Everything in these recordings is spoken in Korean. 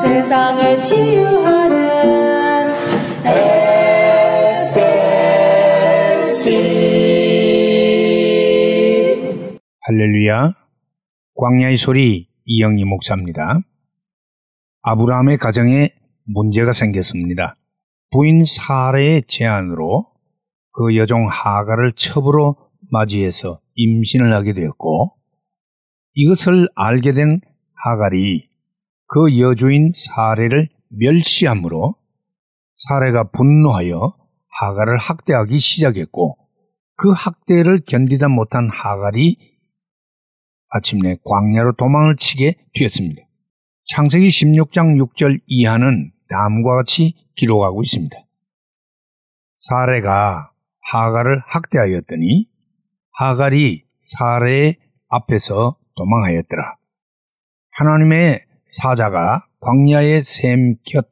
세상을 치유하는 SLC 할렐루야. 광야의 소리 이영희 목사입니다. 아브라함의 가정에 문제가 생겼습니다. 부인 사례의 제안으로 그 여종 하가를 첩으로 맞이해서 임신을 하게 되었고 이것을 알게 된 하갈이 그 여주인 사례를 멸시함으로 사례가 분노하여 하갈을 학대하기 시작했고 그 학대를 견디다 못한 하갈이 아침내 광야로 도망을 치게 되었습니다. 창세기 16장 6절 이하는 다음과 같이 기록하고 있습니다. 사례가 하갈을 학대하였더니 하갈이 사례의 앞에서 도망하였더라. 하나님의 사자가 광야의 샘 곁,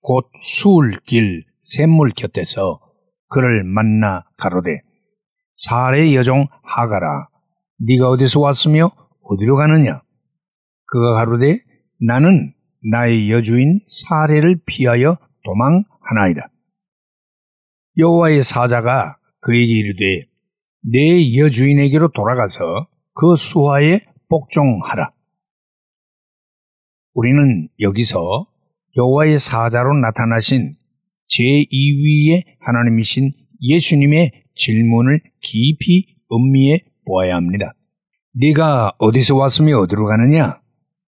곧 수울길 샘물 곁에서 그를 만나 가로되 사례의 여종 하가라. 네가 어디서 왔으며 어디로 가느냐? 그가 가로되 나는 나의 여주인 사례를 피하여 도망하나이다. 여호와의 사자가 그에게 이르되 내 여주인에게로 돌아가서 그 수하에 복종하라 우리는 여기서 여호와의 사자로 나타나신 제2위의 하나님이신 예수님의 질문을 깊이 음미해 보아야 합니다. 네가 어디서 왔으며 어디로 가느냐?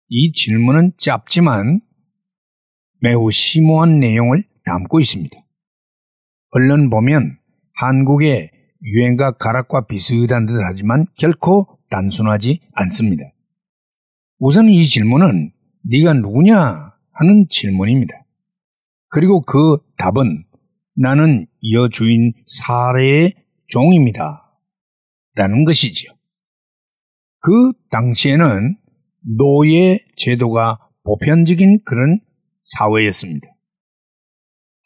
이 질문은 짧지만 매우 심오한 내용을 담고 있습니다. 얼른 보면 한국의 유행가 가락과 비슷한 듯 하지만 결코 단순하지 않습니다. 우선 이 질문은 네가 누구냐 하는 질문입니다. 그리고 그 답은 나는 여주인 사례의 종입니다. 라는 것이지요. 그 당시에는 노예 제도가 보편적인 그런 사회였습니다.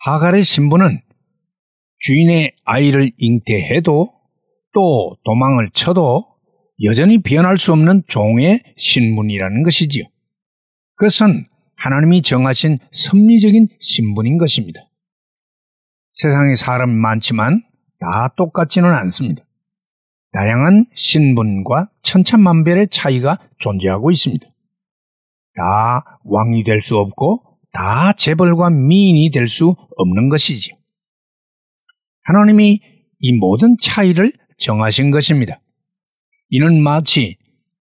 하갈의 신부는 주인의 아이를 잉태해도 또 도망을 쳐도 여전히 변할 수 없는 종의 신분이라는 것이지요. 그것은 하나님이 정하신 섭리적인 신분인 것입니다. 세상에 사람이 많지만 다 똑같지는 않습니다. 다양한 신분과 천차만별의 차이가 존재하고 있습니다. 다 왕이 될 수 없고 다 재벌과 미인이 될 수 없는 것이지요. 하나님이 이 모든 차이를 정하신 것입니다. 이는 마치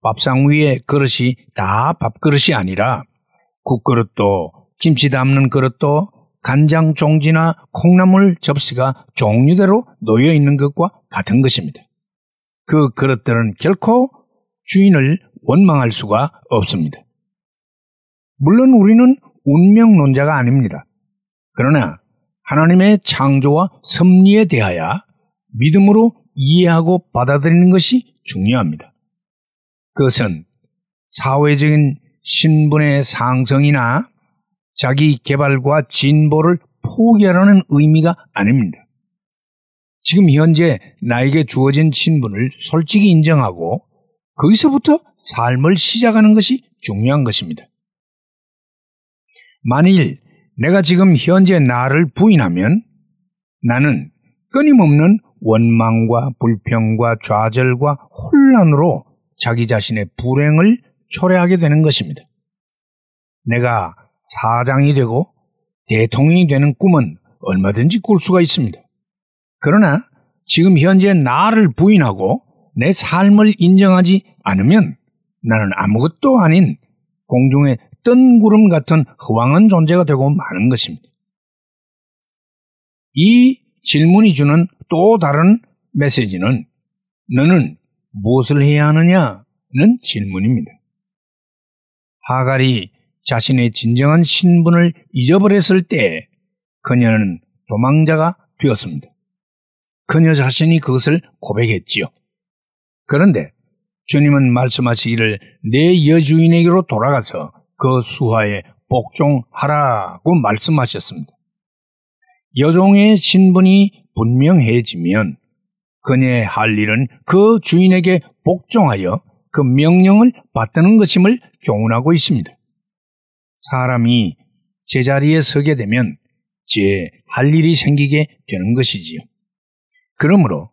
밥상 위에 그릇이 다 밥그릇이 아니라 국그릇도 김치 담는 그릇도 간장 종지나 콩나물 접시가 종류대로 놓여 있는 것과 같은 것입니다. 그 그릇들은 결코 주인을 원망할 수가 없습니다. 물론 우리는 운명론자가 아닙니다. 그러나 하나님의 창조와 섭리에 대하여 믿음으로 이해하고 받아들이는 것이 중요합니다. 그것은 사회적인 신분의 상승이나 자기 개발과 진보를 포기하라는 의미가 아닙니다. 지금 현재 나에게 주어진 신분을 솔직히 인정하고 거기서부터 삶을 시작하는 것이 중요한 것입니다. 만일 내가 지금 현재 나를 부인하면 나는 끊임없는 원망과 불평과 좌절과 혼란으로 자기 자신의 불행을 초래하게 되는 것입니다. 내가 사장이 되고 대통령이 되는 꿈은 얼마든지 꿀 수가 있습니다. 그러나 지금 현재 나를 부인하고 내 삶을 인정하지 않으면 나는 아무것도 아닌 공중의 뜬구름 같은 허황한 존재가 되고 마는 것입니다. 이 질문이 주는 또 다른 메시지는 너는 무엇을 해야 하느냐는 질문입니다. 하갈이 자신의 진정한 신분을 잊어버렸을 때 그녀는 도망자가 되었습니다. 그녀 자신이 그것을 고백했지요. 그런데 주님은 말씀하시기를 내 여주인에게로 돌아가서 그 수하에 복종하라고 말씀하셨습니다. 여종의 신분이 분명해지면 그녀의 할 일은 그 주인에게 복종하여 그 명령을 받드는 것임을 교훈하고 있습니다. 사람이 제자리에 서게 되면 제 할 일이 생기게 되는 것이지요. 그러므로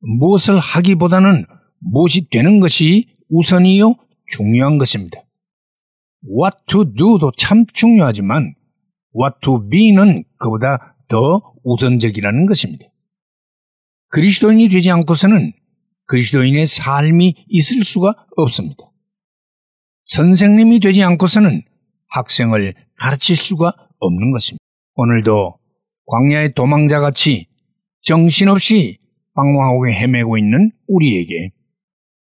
무엇을 하기보다는 무엇이 되는 것이 우선이요 중요한 것입니다. What to do도 참 중요하지만 What to be는 그보다 더 우선적이라는 것입니다. 그리스도인이 되지 않고서는 그리스도인의 삶이 있을 수가 없습니다. 선생님이 되지 않고서는 학생을 가르칠 수가 없는 것입니다. 오늘도 광야의 도망자 같이 정신없이 방황하고 헤매고 있는 우리에게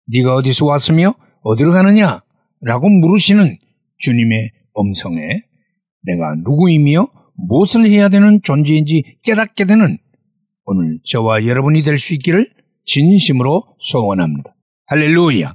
네가 어디서 왔으며 어디로 가느냐? 라고 물으시는 주님의 음성에 내가 누구이며 무엇을 해야 되는 존재인지 깨닫게 되는 오늘 저와 여러분이 될 수 있기를 진심으로 소원합니다. 할렐루야!